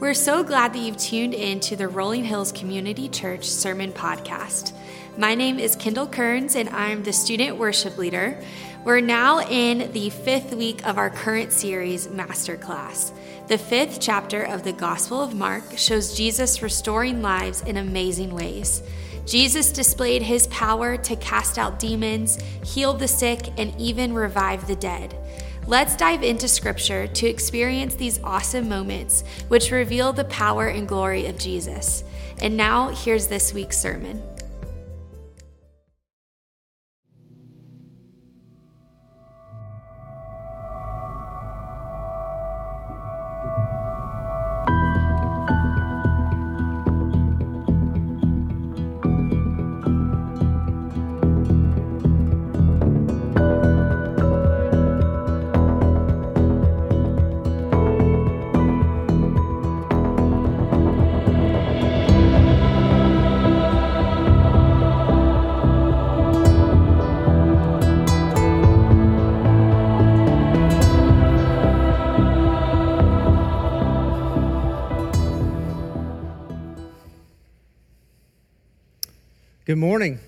We're so glad that you've tuned in to the Rolling Hills Community Church Sermon Podcast. My name is Kendall Kearns, and I'm the student worship leader. We're now in the fifth week of our current series, Masterclass. The fifth chapter of the Gospel of Mark shows Jesus restoring lives in amazing ways. Jesus displayed his power to cast out demons, heal the sick, and even revive the dead. Let's dive into scripture to experience these awesome moments which reveal the power and glory of Jesus. And now, here's this week's sermon. Good morning.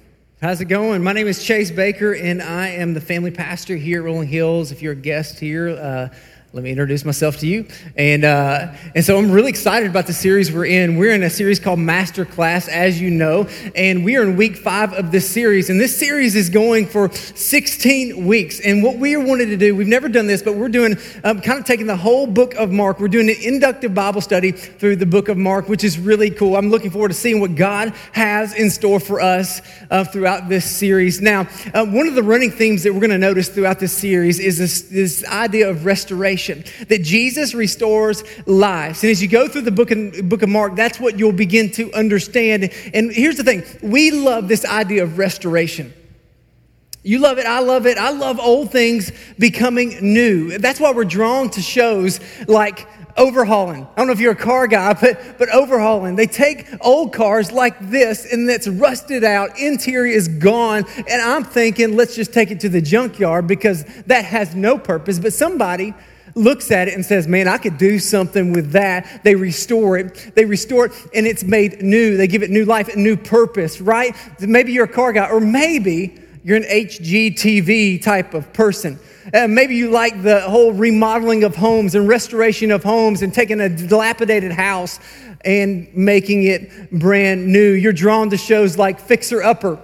How's it going? My name is Chase Baker, and I am the family pastor here at Rolling Hills. If you're a guest here, uh, let me introduce myself to you. And, uh, and so I'm really excited about the series we're in. We're in a series called Master Class, as you know, and we are in week five of this series. And this series is going for 16 weeks. And what we wanted to do, we've never done this, but we're doing um, kind of taking the whole book of Mark. We're doing an inductive Bible study through the book of Mark, which is really cool. I'm looking forward to seeing what God has in store for us uh, throughout this series. Now, uh, one of the running themes that we're going to notice throughout this series is this, this idea of restoration that Jesus restores lives. And as you go through the book of, book of Mark, that's what you'll begin to understand. And here's the thing we love this idea of restoration. You love it, I love it. I love old things becoming new. That's why we're drawn to shows like overhauling. I don't know if you're a car guy, but, but overhauling. They take old cars like this and it's rusted out, interior is gone, and I'm thinking, let's just take it to the junkyard because that has no purpose. But somebody looks at it and says, Man, I could do something with that. They restore it. They restore it and it's made new. They give it new life and new purpose, right? Maybe you're a car guy, or maybe you're an HGTV type of person. Uh, maybe you like the whole remodeling of homes and restoration of homes and taking a dilapidated house and making it brand new. You're drawn to shows like Fixer Upper,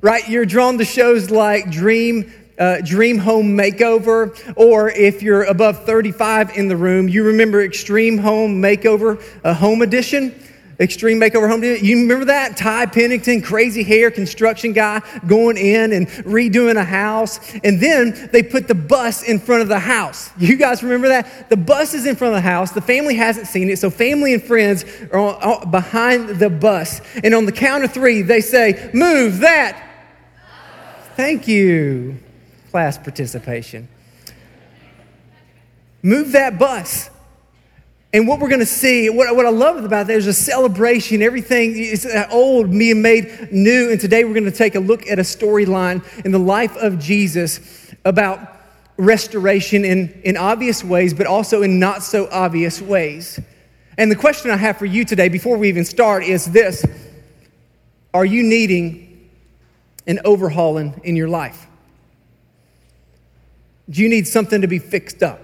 right? You're drawn to shows like Dream uh, Dream Home Makeover, or if you're above 35 in the room, you remember Extreme Home Makeover, a home edition? Extreme Makeover Home. Edition. You remember that? Ty Pennington, crazy hair construction guy, going in and redoing a house. And then they put the bus in front of the house. You guys remember that? The bus is in front of the house. The family hasn't seen it. So family and friends are behind the bus. And on the count of three, they say, Move that. Thank you class participation. Move that bus. And what we're going to see, what, what I love about that is a celebration. Everything is old being made new. And today we're going to take a look at a storyline in the life of Jesus about restoration in, in obvious ways, but also in not so obvious ways. And the question I have for you today, before we even start, is this Are you needing an overhauling in your life? Do you need something to be fixed up?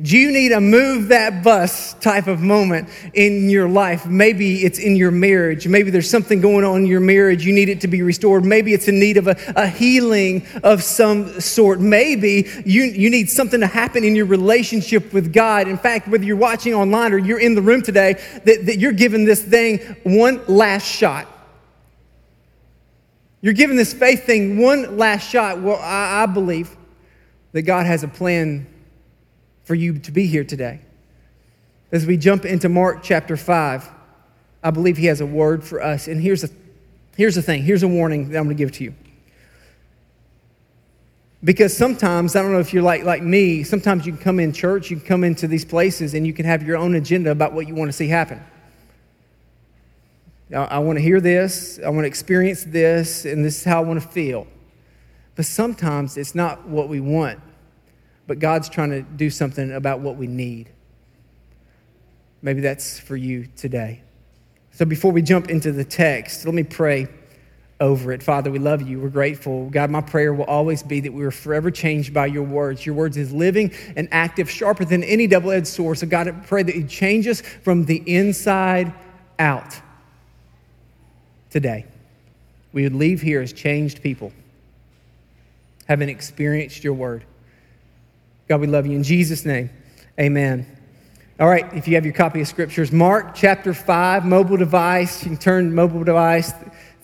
Do you need a move that bus type of moment in your life? Maybe it's in your marriage. Maybe there's something going on in your marriage. You need it to be restored. Maybe it's in need of a, a healing of some sort. Maybe you, you need something to happen in your relationship with God. In fact, whether you're watching online or you're in the room today, that, that you're giving this thing one last shot. You're giving this faith thing one last shot. Well, I, I believe that God has a plan for you to be here today. As we jump into Mark chapter 5, I believe He has a word for us. And here's, a, here's the thing here's a warning that I'm going to give to you. Because sometimes, I don't know if you're like, like me, sometimes you can come in church, you can come into these places, and you can have your own agenda about what you want to see happen. I, I want to hear this, I want to experience this, and this is how I want to feel. But sometimes it's not what we want, but God's trying to do something about what we need. Maybe that's for you today. So before we jump into the text, let me pray over it. Father, we love you. We're grateful. God, my prayer will always be that we are forever changed by your words. Your words is living and active, sharper than any double edged sword. So, God, I pray that you change us from the inside out today. We would leave here as changed people, having experienced your word. God, we love you. In Jesus' name, amen. All right, if you have your copy of scriptures, Mark chapter 5, mobile device. You can turn mobile device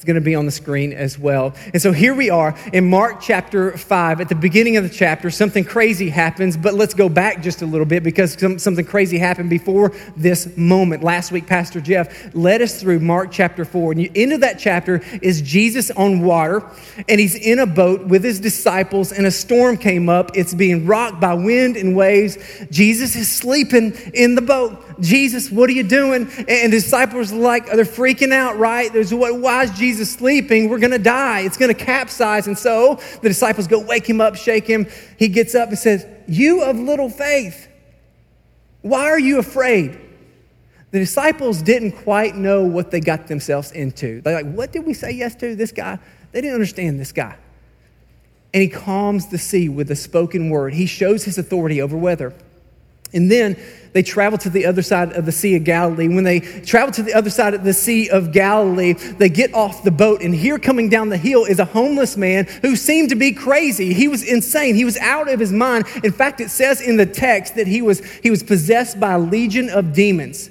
it's going to be on the screen as well. And so here we are in Mark chapter 5. At the beginning of the chapter, something crazy happens, but let's go back just a little bit because something crazy happened before this moment. Last week, Pastor Jeff led us through Mark chapter 4. And the end of that chapter is Jesus on water, and he's in a boat with his disciples, and a storm came up. It's being rocked by wind and waves. Jesus is sleeping in the boat. Jesus, what are you doing? And the disciples are like, they're freaking out, right? There's why is Jesus sleeping? We're gonna die. It's gonna capsize. And so the disciples go wake him up, shake him. He gets up and says, You of little faith, why are you afraid? The disciples didn't quite know what they got themselves into. They're like, What did we say yes to? This guy? They didn't understand this guy. And he calms the sea with a spoken word. He shows his authority over weather. And then they travel to the other side of the Sea of Galilee. When they travel to the other side of the Sea of Galilee, they get off the boat, and here coming down the hill is a homeless man who seemed to be crazy. He was insane. He was out of his mind. In fact, it says in the text that he was, he was possessed by a legion of demons.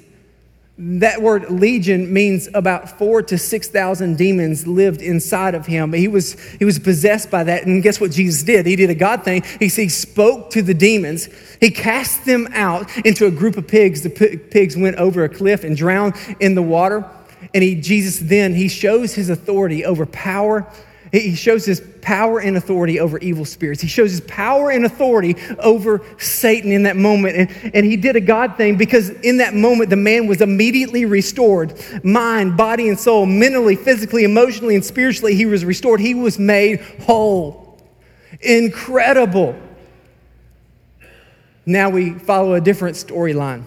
That word legion means about four to 6,000 demons lived inside of him. He was, he was possessed by that. And guess what Jesus did? He did a God thing. He, he spoke to the demons. He cast them out into a group of pigs. The pigs went over a cliff and drowned in the water. And he, Jesus then, he shows his authority over power he shows his power and authority over evil spirits. He shows his power and authority over Satan in that moment. And, and he did a God thing because in that moment, the man was immediately restored mind, body, and soul, mentally, physically, emotionally, and spiritually. He was restored. He was made whole. Incredible. Now we follow a different storyline.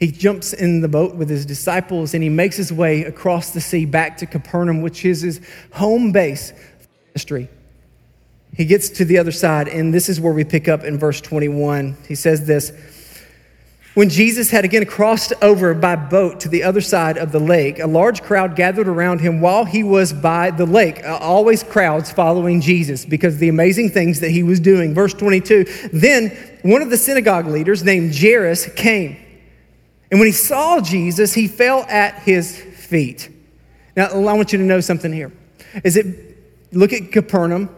He jumps in the boat with his disciples and he makes his way across the sea back to Capernaum, which is his home base ministry. He gets to the other side, and this is where we pick up in verse 21. He says this When Jesus had again crossed over by boat to the other side of the lake, a large crowd gathered around him while he was by the lake. Uh, always crowds following Jesus because the amazing things that he was doing. Verse 22 Then one of the synagogue leaders named Jairus came. And when he saw Jesus, he fell at his feet. Now, I want you to know something here. Is it look at Capernaum,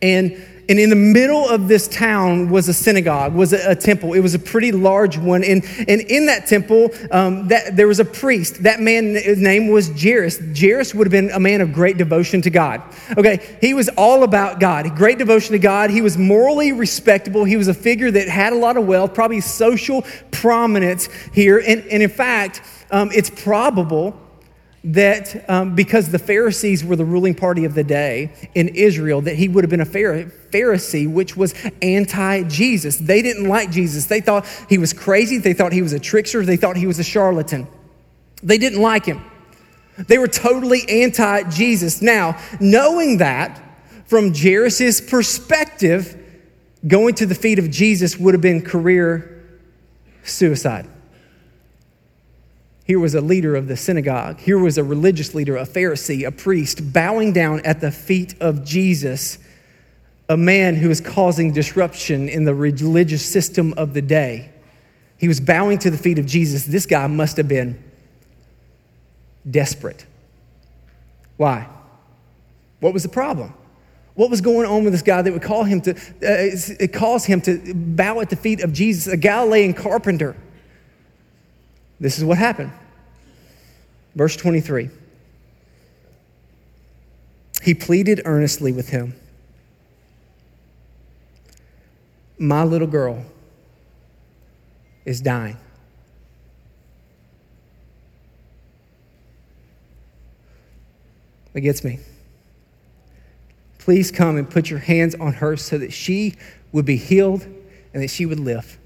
and and in the middle of this town was a synagogue, was a, a temple. It was a pretty large one. And, and in that temple, um, that, there was a priest. That man's name was Jairus. Jairus would have been a man of great devotion to God. Okay, he was all about God, great devotion to God. He was morally respectable. He was a figure that had a lot of wealth, probably social prominence here. And, and in fact, um, it's probable that um, because the Pharisees were the ruling party of the day in Israel, that he would have been a Pharisee, which was anti Jesus. They didn't like Jesus. They thought he was crazy. They thought he was a trickster. They thought he was a charlatan. They didn't like him. They were totally anti Jesus. Now, knowing that from Jairus' perspective, going to the feet of Jesus would have been career suicide. Here was a leader of the synagogue. Here was a religious leader, a Pharisee, a priest, bowing down at the feet of Jesus, a man who was causing disruption in the religious system of the day. He was bowing to the feet of Jesus. This guy must have been desperate. Why? What was the problem? What was going on with this guy that would call him to, uh, it him to bow at the feet of Jesus, a Galilean carpenter? This is what happened. Verse 23. He pleaded earnestly with him My little girl is dying. It gets me. Please come and put your hands on her so that she would be healed and that she would live.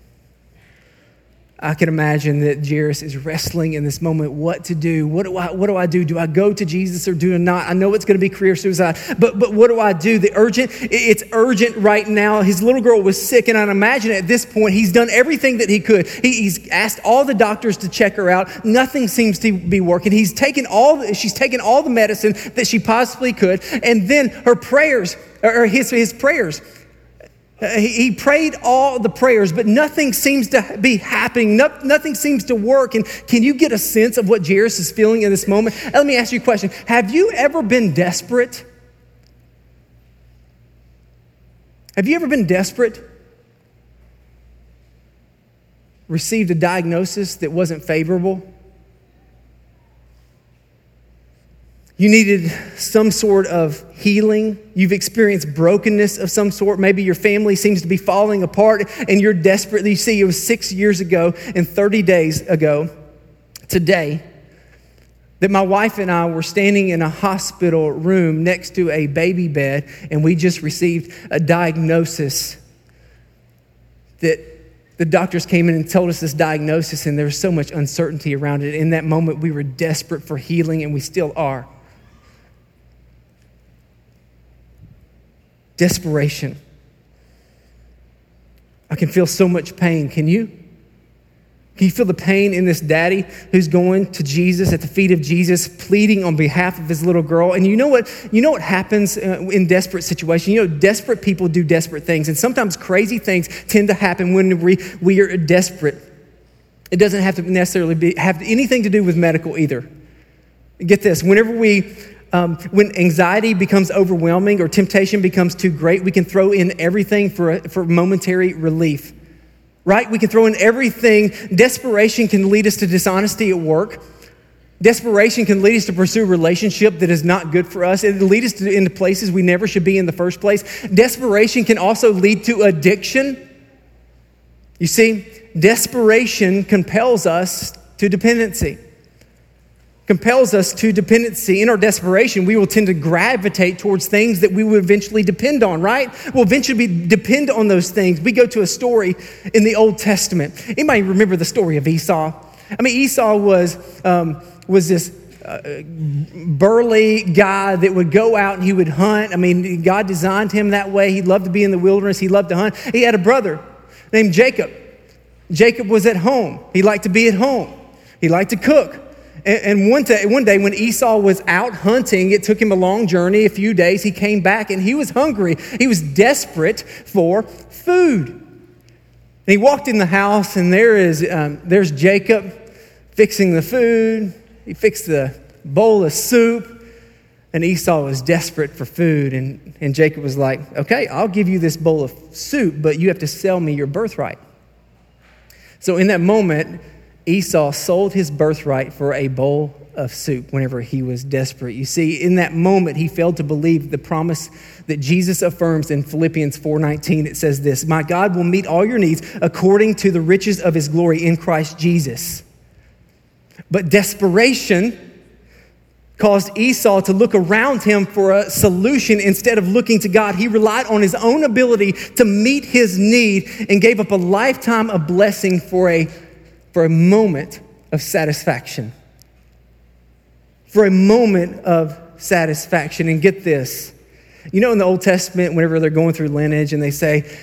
I can imagine that Jairus is wrestling in this moment what to do. What do I, what do, I do? Do I go to Jesus or do I not? I know it's going to be career suicide, but, but what do I do? The urgent, it's urgent right now. His little girl was sick, and I imagine at this point he's done everything that he could. He, he's asked all the doctors to check her out. Nothing seems to be working. He's taken all, she's taken all the medicine that she possibly could, and then her prayers, or his, his prayers, he prayed all the prayers, but nothing seems to be happening. nothing seems to work. And can you get a sense of what Jairus is feeling in this moment? Let me ask you a question Have you ever been desperate? Have you ever been desperate? Received a diagnosis that wasn't favorable? You needed some sort of healing. You've experienced brokenness of some sort. Maybe your family seems to be falling apart and you're desperately. You see, it was six years ago and 30 days ago today that my wife and I were standing in a hospital room next to a baby bed and we just received a diagnosis that the doctors came in and told us this diagnosis and there was so much uncertainty around it. In that moment, we were desperate for healing and we still are. Desperation. I can feel so much pain. Can you? Can you feel the pain in this daddy who's going to Jesus at the feet of Jesus, pleading on behalf of his little girl? And you know what? You know what happens uh, in desperate situations? You know, desperate people do desperate things, and sometimes crazy things tend to happen when we, we are desperate. It doesn't have to necessarily be, have anything to do with medical either. Get this: whenever we um, when anxiety becomes overwhelming or temptation becomes too great, we can throw in everything for, for momentary relief, right? We can throw in everything. Desperation can lead us to dishonesty at work. Desperation can lead us to pursue a relationship that is not good for us. It lead us to, into places we never should be in the first place. Desperation can also lead to addiction. You see, desperation compels us to dependency compels us to dependency. In our desperation, we will tend to gravitate towards things that we will eventually depend on, right? We'll eventually depend on those things. We go to a story in the Old Testament. Anybody remember the story of Esau? I mean, Esau was, um, was this uh, burly guy that would go out and he would hunt. I mean, God designed him that way. He loved to be in the wilderness, he loved to hunt. He had a brother named Jacob. Jacob was at home, he liked to be at home, he liked to cook. And, one, day, one day when Esau was out hunting, it took him a long journey, a few days. He came back and he was hungry. He was desperate for food. And he walked in the house, and there is um, there's Jacob fixing the food. He fixed the bowl of soup. And Esau was desperate for food. And, and Jacob was like, Okay, I'll give you this bowl of soup, but you have to sell me your birthright. So in that moment, Esau sold his birthright for a bowl of soup whenever he was desperate. You see, in that moment, he failed to believe the promise that Jesus affirms in Philippians 4:19. It says this: "My God will meet all your needs according to the riches of his glory in Christ Jesus." But desperation caused Esau to look around him for a solution instead of looking to God. He relied on his own ability to meet his need and gave up a lifetime of blessing for a for a moment of satisfaction. For a moment of satisfaction. And get this. You know, in the Old Testament, whenever they're going through lineage and they say,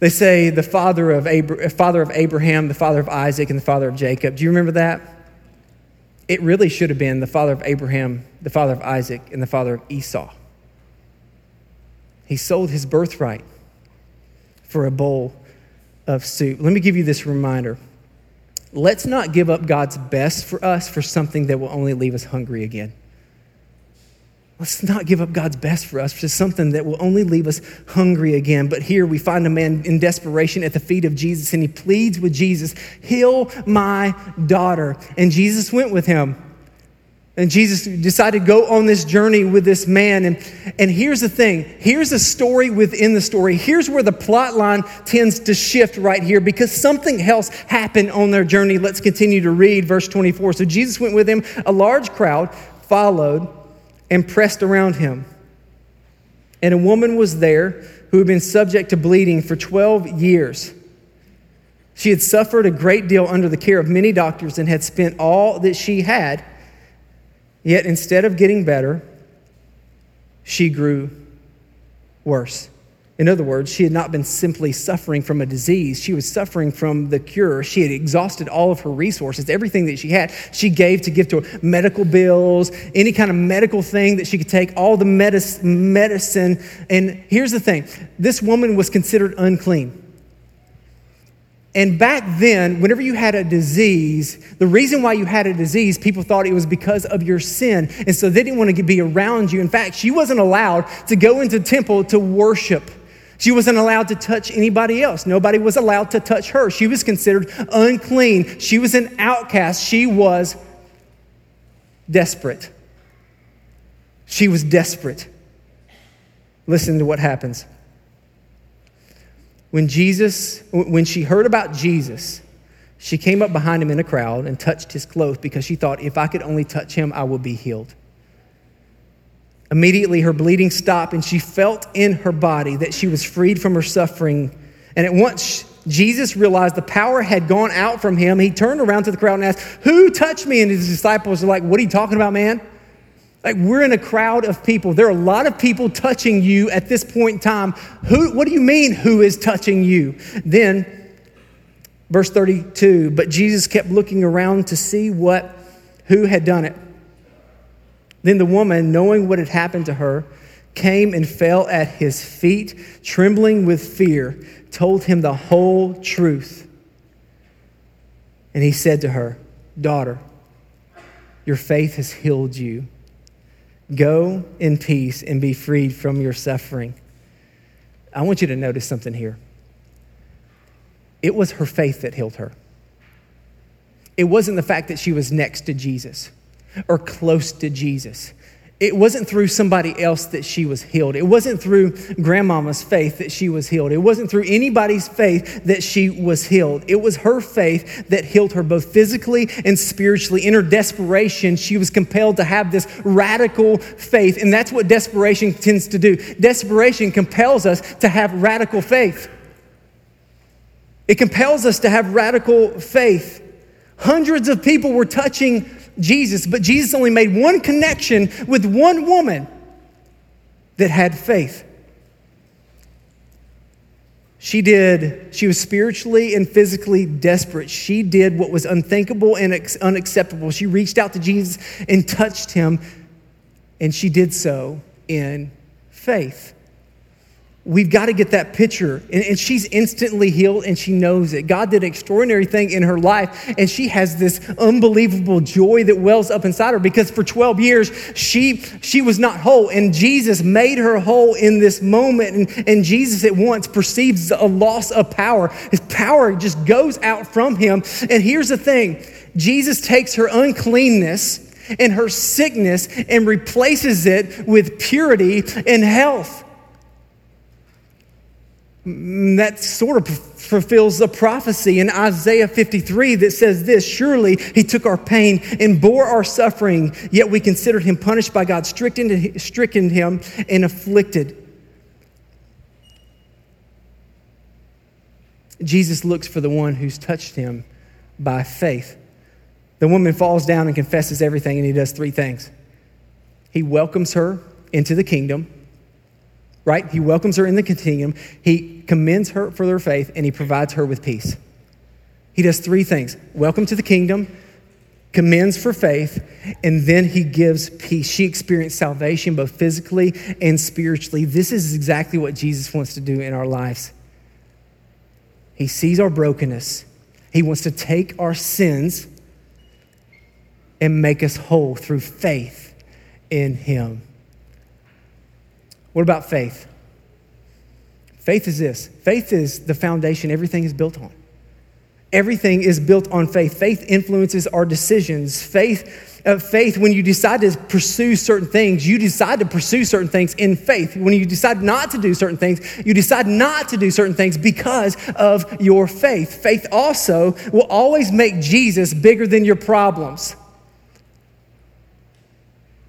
they say the father of, Abra- father of Abraham, the father of Isaac, and the father of Jacob. Do you remember that? It really should have been the father of Abraham, the father of Isaac, and the father of Esau. He sold his birthright for a bowl of soup. Let me give you this reminder let's not give up God's best for us for something that will only leave us hungry again. Let's not give up God's best for us for something that will only leave us hungry again. But here we find a man in desperation at the feet of Jesus, and he pleads with Jesus, Heal my daughter. And Jesus went with him. And Jesus decided to go on this journey with this man. And, and here's the thing here's a story within the story. Here's where the plot line tends to shift right here because something else happened on their journey. Let's continue to read verse 24. So Jesus went with him, a large crowd followed and pressed around him. And a woman was there who had been subject to bleeding for 12 years. She had suffered a great deal under the care of many doctors and had spent all that she had. Yet instead of getting better, she grew worse. In other words, she had not been simply suffering from a disease, she was suffering from the cure. She had exhausted all of her resources, everything that she had, she gave to give to her medical bills, any kind of medical thing that she could take, all the medicine. And here's the thing this woman was considered unclean. And back then, whenever you had a disease, the reason why you had a disease, people thought it was because of your sin. And so they didn't want to be around you. In fact, she wasn't allowed to go into temple to worship. She wasn't allowed to touch anybody else. Nobody was allowed to touch her. She was considered unclean. She was an outcast. She was desperate. She was desperate. Listen to what happens. When Jesus, when she heard about Jesus, she came up behind him in a crowd and touched his clothes because she thought, if I could only touch him, I will be healed. Immediately, her bleeding stopped, and she felt in her body that she was freed from her suffering. And at once, Jesus realized the power had gone out from him. He turned around to the crowd and asked, Who touched me? And his disciples are like, What are you talking about, man? Like, we're in a crowd of people. There are a lot of people touching you at this point in time. Who, what do you mean, who is touching you? Then, verse 32 But Jesus kept looking around to see what, who had done it. Then the woman, knowing what had happened to her, came and fell at his feet, trembling with fear, told him the whole truth. And he said to her, Daughter, your faith has healed you. Go in peace and be freed from your suffering. I want you to notice something here. It was her faith that healed her. It wasn't the fact that she was next to Jesus or close to Jesus. It wasn't through somebody else that she was healed. It wasn't through grandmama's faith that she was healed. It wasn't through anybody's faith that she was healed. It was her faith that healed her both physically and spiritually. In her desperation, she was compelled to have this radical faith. And that's what desperation tends to do. Desperation compels us to have radical faith. It compels us to have radical faith. Hundreds of people were touching Jesus, but Jesus only made one connection with one woman that had faith. She did, she was spiritually and physically desperate. She did what was unthinkable and unacceptable. She reached out to Jesus and touched him, and she did so in faith. We've got to get that picture. And, and, she's instantly healed and she knows it. God did an extraordinary thing in her life, and she has this unbelievable joy that wells up inside her because for 12 years she, she was not whole. And Jesus made her whole in this moment. And, and Jesus at once perceives a loss of power. His power just goes out from him. And here's the thing Jesus takes her uncleanness and her sickness and replaces it with purity and health. Mm, that sort of fulfills the prophecy in Isaiah 53 that says this Surely he took our pain and bore our suffering, yet we considered him punished by God, stricken, stricken him, and afflicted. Jesus looks for the one who's touched him by faith. The woman falls down and confesses everything, and he does three things. He welcomes her into the kingdom right? He welcomes her in the kingdom, he commends her for their faith, and he provides her with peace. He does three things welcome to the kingdom, commends for faith, and then he gives peace. She experienced salvation both physically and spiritually. This is exactly what Jesus wants to do in our lives. He sees our brokenness, he wants to take our sins and make us whole through faith in him. What about faith? Faith is this faith is the foundation everything is built on. Everything is built on faith. Faith influences our decisions. Faith, uh, faith, when you decide to pursue certain things, you decide to pursue certain things in faith. When you decide not to do certain things, you decide not to do certain things because of your faith. Faith also will always make Jesus bigger than your problems.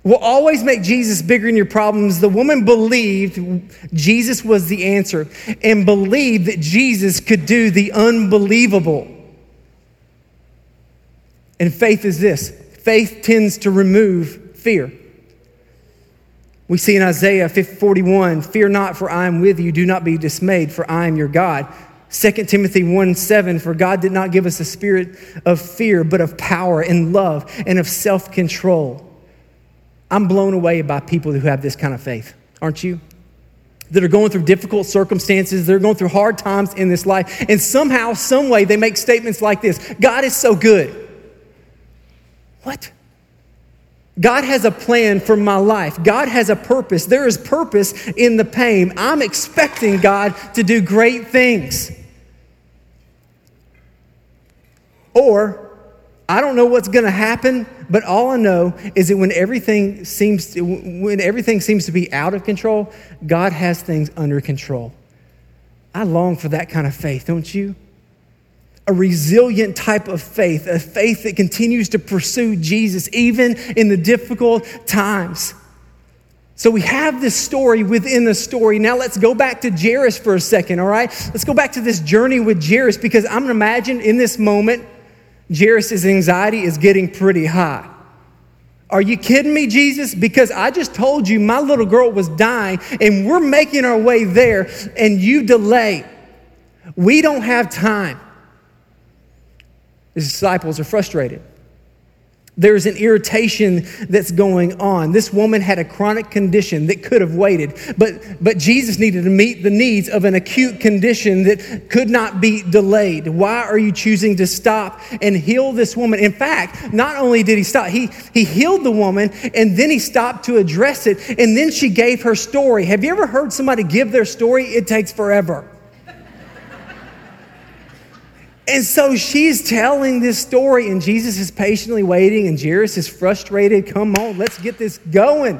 Will always make Jesus bigger than your problems. The woman believed Jesus was the answer and believed that Jesus could do the unbelievable. And faith is this faith tends to remove fear. We see in Isaiah 41, fear not, for I am with you. Do not be dismayed, for I am your God. 2 Timothy 1 7, for God did not give us a spirit of fear, but of power and love and of self control. I'm blown away by people who have this kind of faith, aren't you? That are going through difficult circumstances, they're going through hard times in this life, and somehow, some way, they make statements like this God is so good. What? God has a plan for my life. God has a purpose. There is purpose in the pain. I'm expecting God to do great things. Or, I don't know what's going to happen, but all I know is that when everything seems to, when everything seems to be out of control, God has things under control. I long for that kind of faith, don't you? a resilient type of faith, a faith that continues to pursue Jesus even in the difficult times. So we have this story within the story. Now let's go back to Jairus for a second, all right? Let's go back to this journey with Jairus because I'm gonna imagine in this moment, Jairus' anxiety is getting pretty high. Are you kidding me, Jesus? Because I just told you my little girl was dying and we're making our way there and you delay. We don't have time. His disciples are frustrated. There's an irritation that's going on. This woman had a chronic condition that could have waited, but, but Jesus needed to meet the needs of an acute condition that could not be delayed. Why are you choosing to stop and heal this woman? In fact, not only did he stop, he, he healed the woman and then he stopped to address it, and then she gave her story. Have you ever heard somebody give their story? It takes forever. And so she's telling this story, and Jesus is patiently waiting, and Jairus is frustrated. Come on, let's get this going.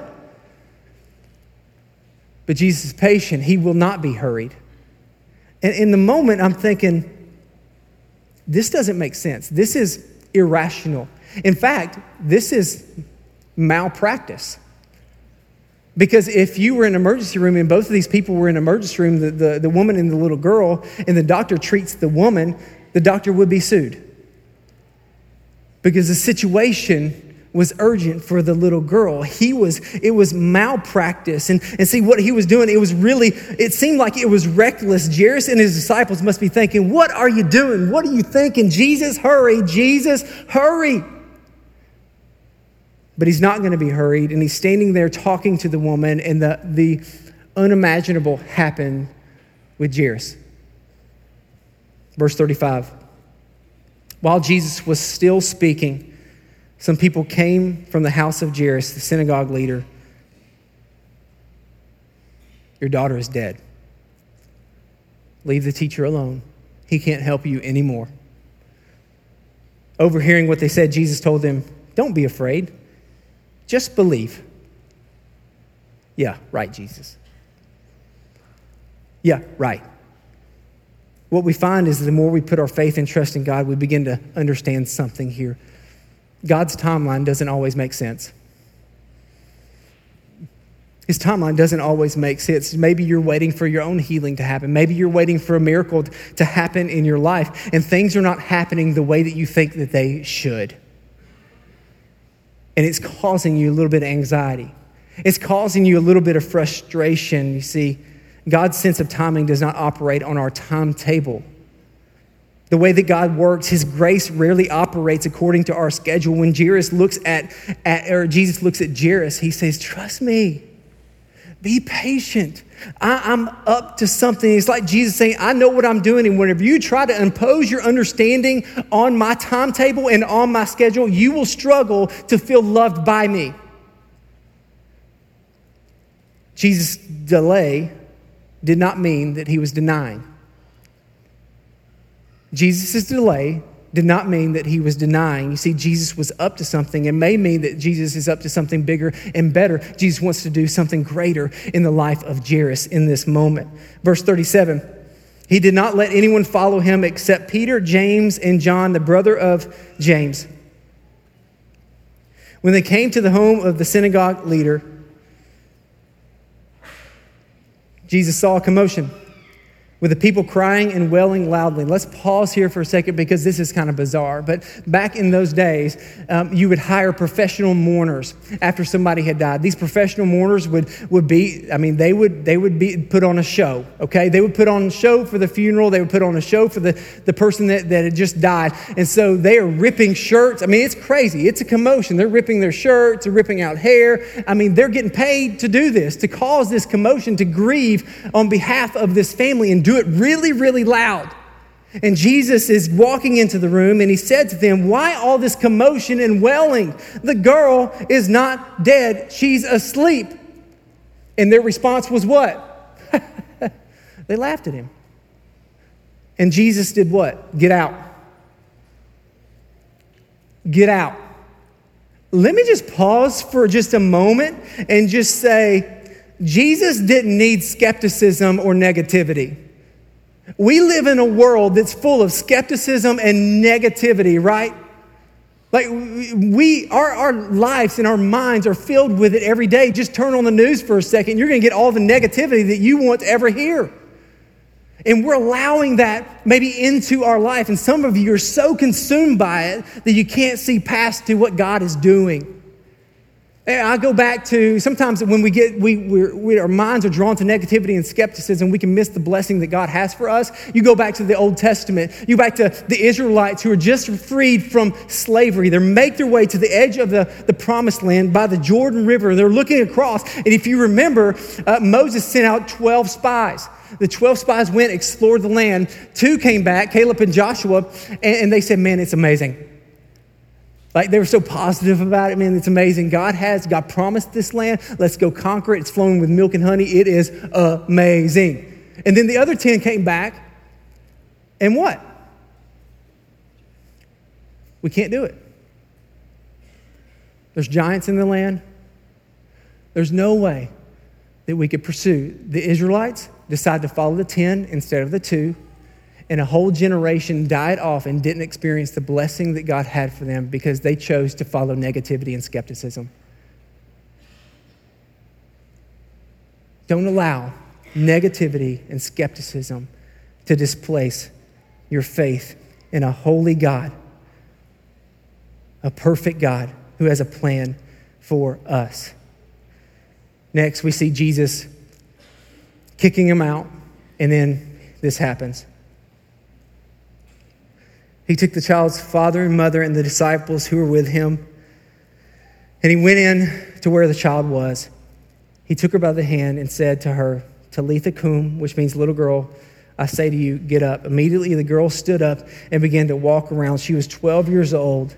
But Jesus is patient, he will not be hurried. And in the moment, I'm thinking, this doesn't make sense. This is irrational. In fact, this is malpractice. Because if you were in an emergency room and both of these people were in an emergency room, the, the, the woman and the little girl, and the doctor treats the woman, the doctor would be sued because the situation was urgent for the little girl. He was, it was malpractice. And, and see what he was doing, it was really, it seemed like it was reckless. Jairus and his disciples must be thinking, What are you doing? What are you thinking? Jesus, hurry. Jesus, hurry. But he's not going to be hurried. And he's standing there talking to the woman, and the, the unimaginable happened with Jairus. Verse 35. While Jesus was still speaking, some people came from the house of Jairus, the synagogue leader. Your daughter is dead. Leave the teacher alone. He can't help you anymore. Overhearing what they said, Jesus told them, Don't be afraid. Just believe. Yeah, right, Jesus. Yeah, right what we find is the more we put our faith and trust in God, we begin to understand something here. God's timeline doesn't always make sense. His timeline doesn't always make sense. Maybe you're waiting for your own healing to happen. Maybe you're waiting for a miracle to happen in your life, and things are not happening the way that you think that they should. And it's causing you a little bit of anxiety. It's causing you a little bit of frustration, you see. God's sense of timing does not operate on our timetable. The way that God works, His grace rarely operates according to our schedule. When Jairus looks at, at or Jesus looks at Jairus, he says, Trust me, be patient. I, am up to something. It's like Jesus saying, I know what I'm doing. And whenever you try to impose your understanding on my timetable and on my schedule, you will struggle to feel loved by me. Jesus' delay did not mean that he was denying. Jesus' delay did not mean that he was denying. You see, Jesus was up to something. It may mean that Jesus is up to something bigger and better. Jesus wants to do something greater in the life of Jairus in this moment. Verse 37 He did not let anyone follow him except Peter, James, and John, the brother of James. When they came to the home of the synagogue leader, Jesus saw a commotion with the people crying and wailing loudly. Let's pause here for a second because this is kind of bizarre. But back in those days, um, you would hire professional mourners after somebody had died. These professional mourners would, would be, I mean, they would, they would be put on a show, okay? They would put on a show for the funeral, they would put on a show for the, the person that, that had just died. And so they are ripping shirts. I mean, it's crazy. It's a commotion. They're ripping their shirts, they're ripping out hair. I mean, they're getting paid to do this, to cause this commotion, to grieve on behalf of this family and do it really, really loud. And Jesus is walking into the room and he said to them, Why all this commotion and wailing? The girl is not dead, she's asleep. And their response was what? they laughed at him. And Jesus did what? Get out. Get out. Let me just pause for just a moment and just say, Jesus didn't need skepticism or negativity. We live in a world that's full of skepticism and negativity, right? Like we, our, our lives and our minds are filled with it every day. Just turn on the news for a second. You're going to get all the negativity that you want to ever hear. And we're allowing that maybe into our life. And some of you are so consumed by it that you can't see past to what God is doing. I go back to sometimes when we get, we, we, our minds are drawn to negativity and skepticism, we can miss the blessing that God has for us. You go back to the Old Testament, you go back to the Israelites who are just freed from slavery. They make their way to the edge of the, the promised land by the Jordan River. They're looking across. And if you remember, uh, Moses sent out 12 spies. The 12 spies went, explored the land. Two came back, Caleb and Joshua, and, and they said, Man, it's amazing. Like they were so positive about it, man. It's amazing. God has, God promised this land. Let's go conquer it. It's flowing with milk and honey. It is amazing. And then the other 10 came back, and what? We can't do it. There's giants in the land. There's no way that we could pursue. The Israelites decide to follow the 10 instead of the two and a whole generation died off and didn't experience the blessing that God had for them because they chose to follow negativity and skepticism. Don't allow negativity and skepticism to displace your faith in a holy God, a perfect God who has a plan for us. Next, we see Jesus kicking him out, and then this happens. He took the child's father and mother and the disciples who were with him, and he went in to where the child was. He took her by the hand and said to her, Talitha cum, which means little girl, I say to you, get up. Immediately the girl stood up and began to walk around. She was 12 years old.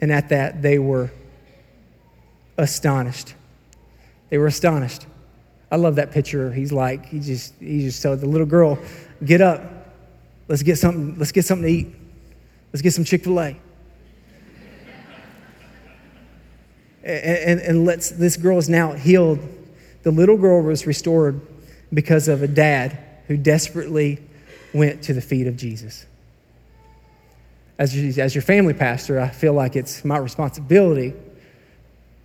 And at that, they were astonished. They were astonished. I love that picture. He's like, he just, he just told the little girl, get up. Let's get something, let's get something to eat. Let's get some Chick-fil-A. and, and, and let's, this girl is now healed. The little girl was restored because of a dad who desperately went to the feet of Jesus. As, as your family pastor, I feel like it's my responsibility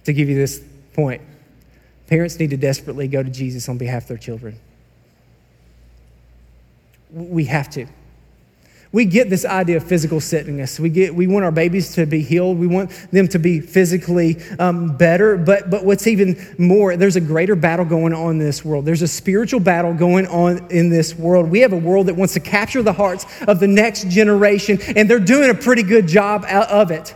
to give you this point. Parents need to desperately go to Jesus on behalf of their children. We have to we get this idea of physical sickness. We, get, we want our babies to be healed. We want them to be physically um, better. But, but what's even more, there's a greater battle going on in this world. There's a spiritual battle going on in this world. We have a world that wants to capture the hearts of the next generation, and they're doing a pretty good job of it.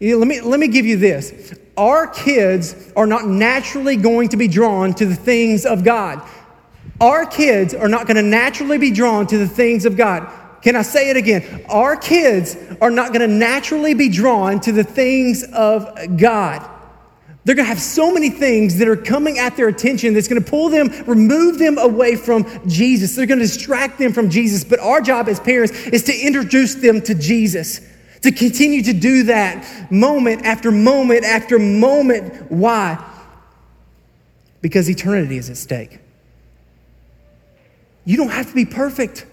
You know, let, me, let me give you this. Our kids are not naturally going to be drawn to the things of God our kids are not going to naturally be drawn to the things of God. Can I say it again? Our kids are not going to naturally be drawn to the things of God. They're going to have so many things that are coming at their attention that's going to pull them, remove them away from Jesus. They're going to distract them from Jesus. But our job as parents is to introduce them to Jesus, to continue to do that moment after moment after moment. Why? Because eternity is at stake. You don't have to be perfect.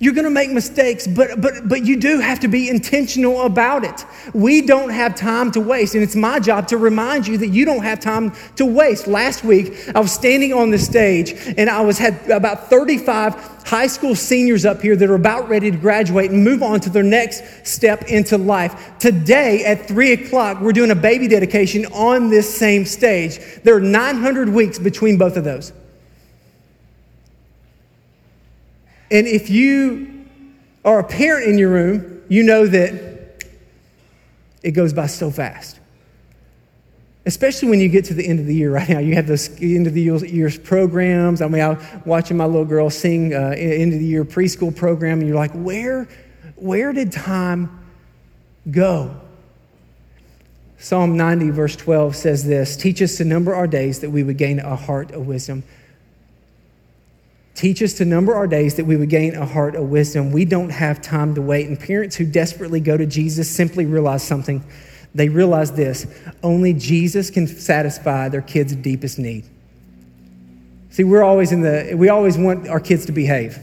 You're going to make mistakes, but, but, but you do have to be intentional about it. We don't have time to waste, and it's my job to remind you that you don't have time to waste. Last week, I was standing on the stage, and I was had about 35 high school seniors up here that are about ready to graduate and move on to their next step into life. Today at 3 o'clock, we're doing a baby dedication on this same stage. There are 900 weeks between both of those. And if you are a parent in your room, you know that it goes by so fast. Especially when you get to the end of the year right now. You have those end of the year programs. I mean, I'm watching my little girl sing uh, end of the year preschool program, and you're like, where, where did time go? Psalm 90, verse 12 says this Teach us to number our days that we would gain a heart of wisdom. Teach us to number our days that we would gain a heart of wisdom. We don't have time to wait. And parents who desperately go to Jesus simply realize something. They realize this only Jesus can satisfy their kids' deepest need. See, we're always in the, we always want our kids to behave.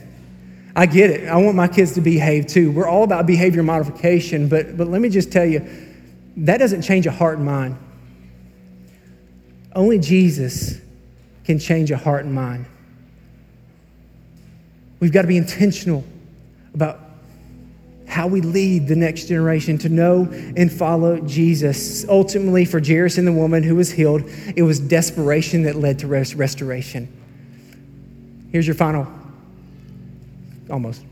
I get it. I want my kids to behave too. We're all about behavior modification, but, but let me just tell you, that doesn't change a heart and mind. Only Jesus can change a heart and mind. We've got to be intentional about how we lead the next generation to know and follow Jesus. Ultimately, for Jairus and the woman who was healed, it was desperation that led to rest- restoration. Here's your final, almost.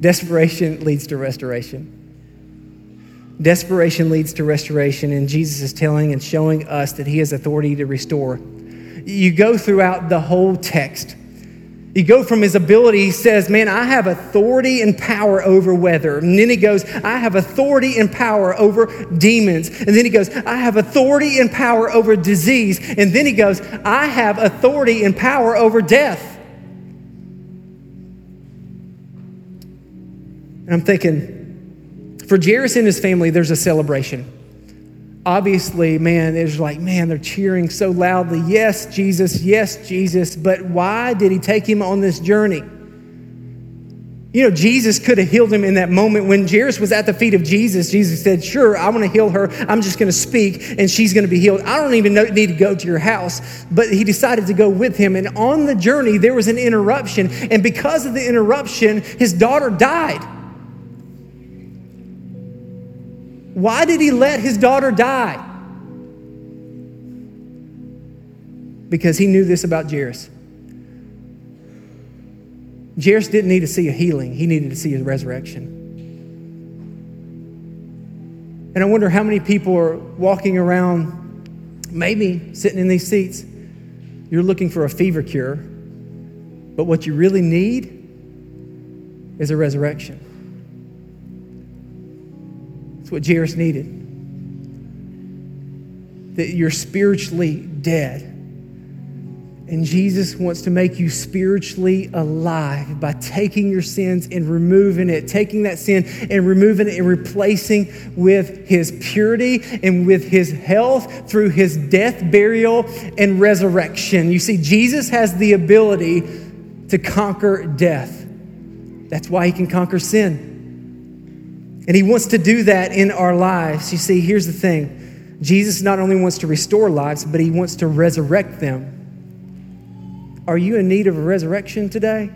Desperation leads to restoration. Desperation leads to restoration, and Jesus is telling and showing us that He has authority to restore. You go throughout the whole text you go from his ability, he says, Man, I have authority and power over weather. And then he goes, I have authority and power over demons. And then he goes, I have authority and power over disease. And then he goes, I have authority and power over death. And I'm thinking, for Jairus and his family, there's a celebration obviously, man, it's like, man, they're cheering so loudly. Yes, Jesus, yes, Jesus. But why did he take him on this journey? You know, Jesus could have healed him in that moment. When Jairus was at the feet of Jesus, Jesus said, Sure, I want to heal her. I'm just going to speak and she's going to be healed. I don't even need to go to your house. But he decided to go with him. And on the journey, there was an interruption. And because of the interruption, his daughter died. Why did he let his daughter die? Because he knew this about Jairus. Jairus didn't need to see a healing, he needed to see a resurrection. And I wonder how many people are walking around, maybe sitting in these seats. You're looking for a fever cure, but what you really need is a resurrection. That's what Jairus needed. That you're spiritually dead. And Jesus wants to make you spiritually alive by taking your sins and removing it, taking that sin and removing it and replacing with his purity and with his health through his death, burial, and resurrection. You see, Jesus has the ability to conquer death. That's why he can conquer sin. And He wants to do that in our lives. You see, here's the thing Jesus not only wants to restore lives, but He wants to resurrect them. Are you in need of a resurrection today?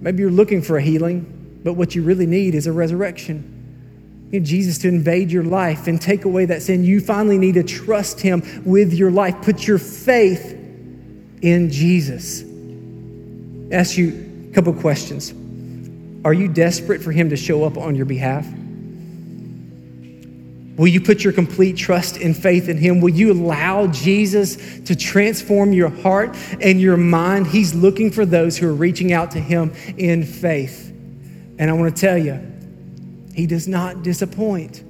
Maybe you're looking for a healing, but what you really need is a resurrection. You need Jesus to invade your life and take away that sin. You finally need to trust Him with your life. Put your faith in Jesus. ask you a couple questions. Are you desperate for Him to show up on your behalf? Will you put your complete trust and faith in Him? Will you allow Jesus to transform your heart and your mind? He's looking for those who are reaching out to Him in faith. And I want to tell you, He does not disappoint.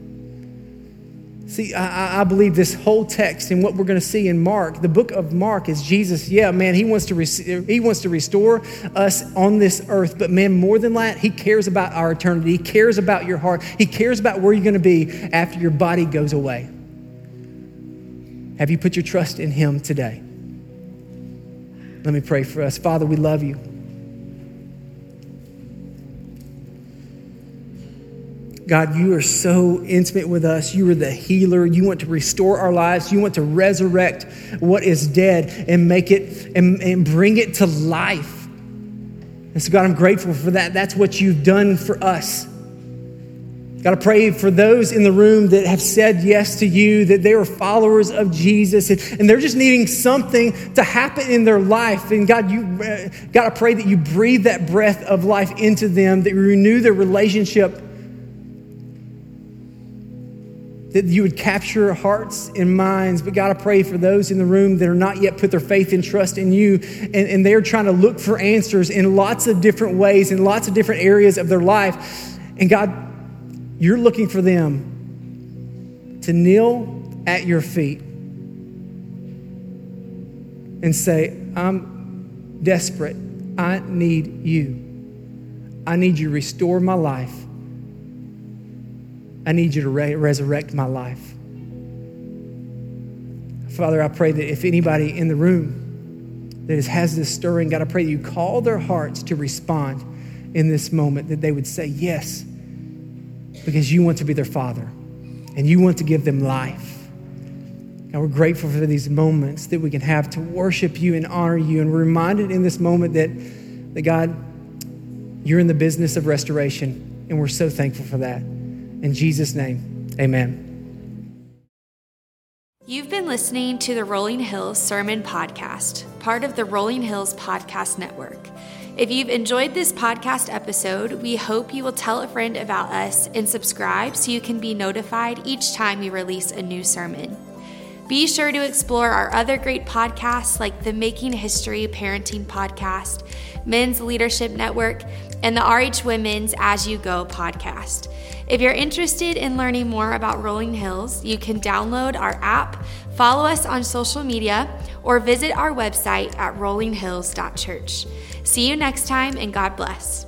See, I, I, believe this whole text and what we're going to see in Mark, the book of Mark, is Jesus. Yeah, man, he wants to he wants to restore us on this earth, but man, more than that, he cares about our eternity. He cares about your heart. He cares about where you're going to be after your body goes away. Have you put your trust in him today? Let me pray for us. Father, we love you. God, you are so intimate with us. You are the healer. You want to restore our lives. You want to resurrect what is dead and make it and, and bring it to life. And so, God, I'm grateful for that. That's what you've done for us. God, I pray for those in the room that have said yes to you, that they are followers of Jesus, and, they're just needing something to happen in their life. And God, you, uh, God, I pray that you breathe that breath of life into them, that you renew their relationship that you would capture hearts and minds. But God, I pray for those in the room that are not yet put their faith and trust in you, and, and they're trying to look for answers in lots of different ways, in lots of different areas of their life. And God, you're looking for them to kneel at your feet and say, I'm desperate. I need you. I need you to restore my life. I need you to re- resurrect my life. Father, I pray that if anybody in the room that has this stirring, God, I pray that you call their hearts to respond in this moment, that they would say yes, because you want to be their father and you want to give them life. God, we're grateful for these moments that we can have to worship you and honor you. And we're reminded in this moment that, that God, you're in the business of restoration, and we're so thankful for that. In Jesus' name, amen. You've been listening to the Rolling Hills Sermon Podcast, part of the Rolling Hills Podcast Network. If you've enjoyed this podcast episode, we hope you will tell a friend about us and subscribe so you can be notified each time we release a new sermon. Be sure to explore our other great podcasts like the Making History Parenting Podcast, Men's Leadership Network, and the RH Women's As You Go podcast. If you're interested in learning more about Rolling Hills, you can download our app, follow us on social media, or visit our website at rollinghills.church. See you next time, and God bless.